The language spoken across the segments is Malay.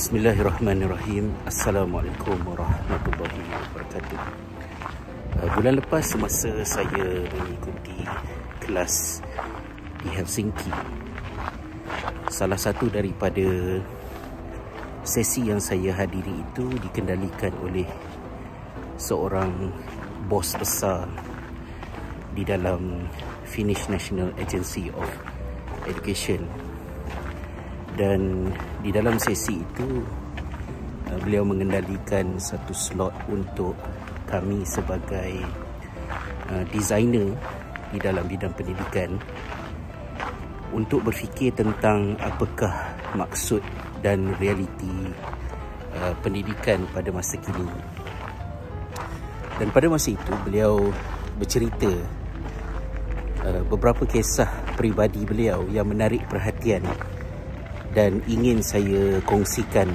Bismillahirrahmanirrahim. Assalamualaikum warahmatullahi wabarakatuh. Uh, Bulan lepas semasa saya mengikuti kelas di Helsinki Salah satu daripada sesi yang saya hadiri itu dikendalikan oleh seorang bos besar di dalam Finnish National Agency of Education dan di dalam sesi itu uh, beliau mengendalikan satu slot untuk kami sebagai uh, designer di dalam bidang pendidikan untuk berfikir tentang apakah maksud dan realiti uh, pendidikan pada masa kini. Dan pada masa itu beliau bercerita beberapa kisah peribadi beliau yang menarik perhatian dan ingin saya kongsikan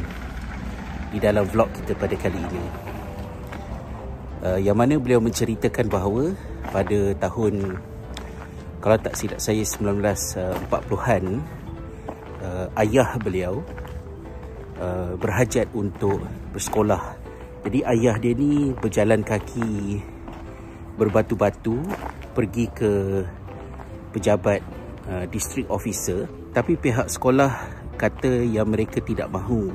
di dalam vlog kita pada kali ini. Uh, yang mana beliau menceritakan bahawa pada tahun kalau tak silap saya 1940-an uh, ayah beliau uh, berhajat untuk bersekolah. Jadi ayah dia ni berjalan kaki berbatu-batu pergi ke pejabat uh, district officer tapi pihak sekolah kata yang mereka tidak mahu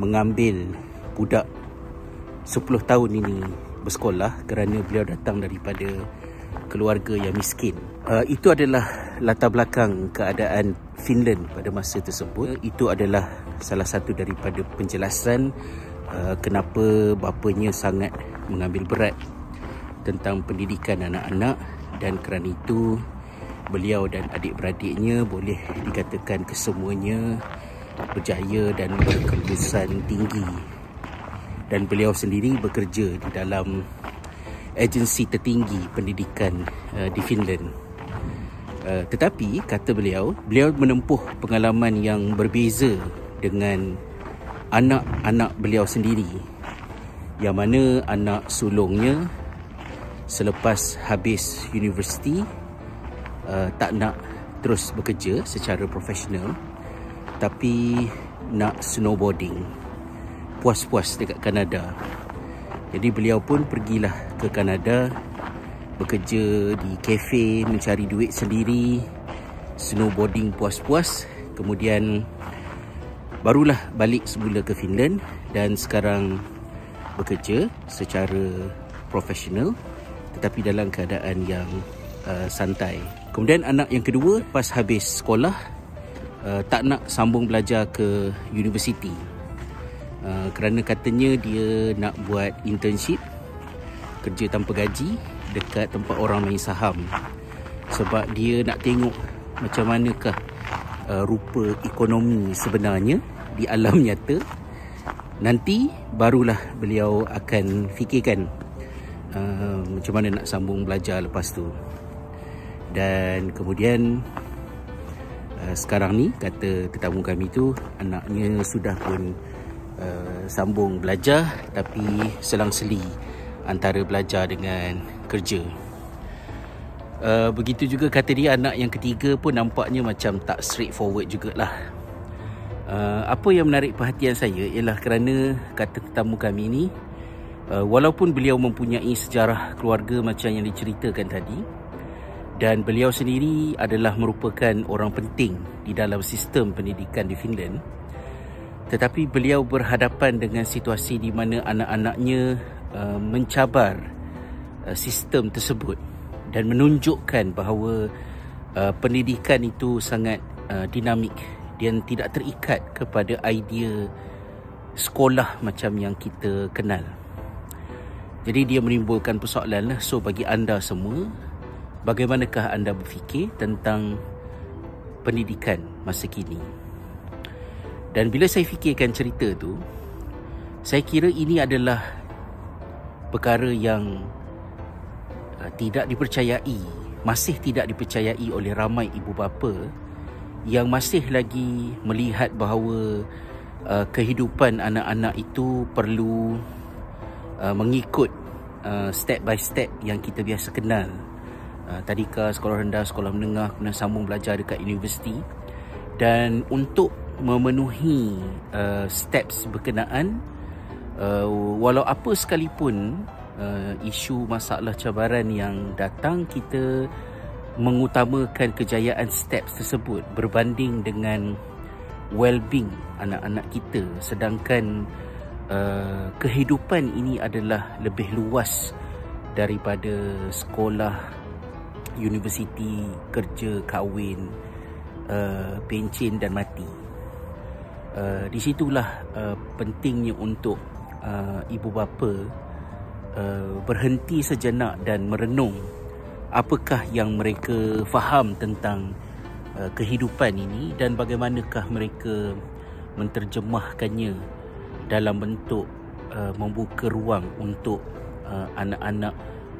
mengambil budak 10 tahun ini bersekolah kerana beliau datang daripada keluarga yang miskin. Uh, itu adalah latar belakang keadaan Finland pada masa tersebut. Itu adalah salah satu daripada penjelasan uh, kenapa bapanya sangat mengambil berat tentang pendidikan anak-anak dan kerana itu beliau dan adik-beradiknya boleh dikatakan kesemuanya berjaya dan berkelulusan tinggi. Dan beliau sendiri bekerja di dalam agensi tertinggi pendidikan uh, di Finland. Uh, tetapi kata beliau beliau menempuh pengalaman yang berbeza dengan anak-anak beliau sendiri. Yang mana anak sulungnya selepas habis universiti uh, tak nak terus bekerja secara profesional tapi nak snowboarding. Puas-puas dekat Kanada. Jadi beliau pun pergilah ke Kanada bekerja di kafe mencari duit sendiri snowboarding puas-puas. Kemudian barulah balik semula ke Finland dan sekarang bekerja secara profesional tetapi dalam keadaan yang uh, santai Kemudian anak yang kedua pas habis sekolah uh, tak nak sambung belajar ke universiti. Uh, kerana katanya dia nak buat internship kerja tanpa gaji dekat tempat orang main saham. Sebab dia nak tengok macam manakah uh, rupa ekonomi sebenarnya di alam nyata. Nanti barulah beliau akan fikirkan uh, macam mana nak sambung belajar lepas tu dan kemudian uh, sekarang ni kata tetamu kami tu anaknya sudah pun uh, sambung belajar tapi selang-seli antara belajar dengan kerja. Uh, begitu juga kata dia anak yang ketiga pun nampaknya macam tak straightforward jugalah. Uh, apa yang menarik perhatian saya ialah kerana kata tetamu kami ni uh, walaupun beliau mempunyai sejarah keluarga macam yang diceritakan tadi dan beliau sendiri adalah merupakan orang penting di dalam sistem pendidikan di Finland tetapi beliau berhadapan dengan situasi di mana anak-anaknya uh, mencabar uh, sistem tersebut dan menunjukkan bahawa uh, pendidikan itu sangat uh, dinamik dan tidak terikat kepada idea sekolah macam yang kita kenal. Jadi dia menimbulkan persoalan lah. So bagi anda semua bagaimanakah anda berfikir tentang pendidikan masa kini? Dan bila saya fikirkan cerita tu, saya kira ini adalah perkara yang uh, tidak dipercayai, masih tidak dipercayai oleh ramai ibu bapa yang masih lagi melihat bahawa uh, kehidupan anak-anak itu perlu uh, mengikut uh, step by step yang kita biasa kenal uh, tadika sekolah rendah sekolah menengah kemudian sambung belajar dekat universiti. Dan untuk memenuhi uh, steps berkenaan uh, walau apa sekalipun uh, isu masalah cabaran yang datang kita mengutamakan kejayaan steps tersebut berbanding dengan well-being anak-anak kita. Sedangkan uh, kehidupan ini adalah lebih luas daripada sekolah universiti kerja kahwin uh, pencen dan mati. Uh, di situlah uh, pentingnya untuk uh, ibu bapa uh, berhenti sejenak dan merenung apakah yang mereka faham tentang uh, kehidupan ini dan bagaimanakah mereka menterjemahkannya dalam bentuk uh, membuka ruang untuk uh, anak-anak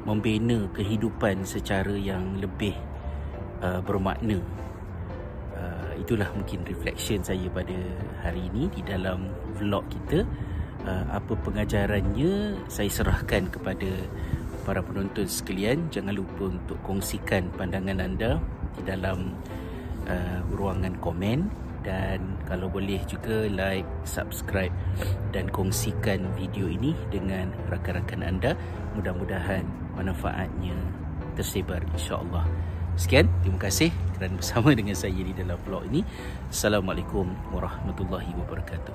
membina kehidupan secara yang lebih uh, bermakna. Uh, itulah mungkin reflection saya pada hari ini di dalam vlog kita. Uh, apa pengajarannya saya serahkan kepada para penonton sekalian jangan lupa untuk kongsikan pandangan anda di dalam uh, ruangan komen dan kalau boleh juga like, subscribe dan kongsikan video ini dengan rakan-rakan anda mudah-mudahan manfaatnya tersebar insya-Allah. Sekian, terima kasih kerana bersama dengan saya di dalam vlog ini. Assalamualaikum warahmatullahi wabarakatuh.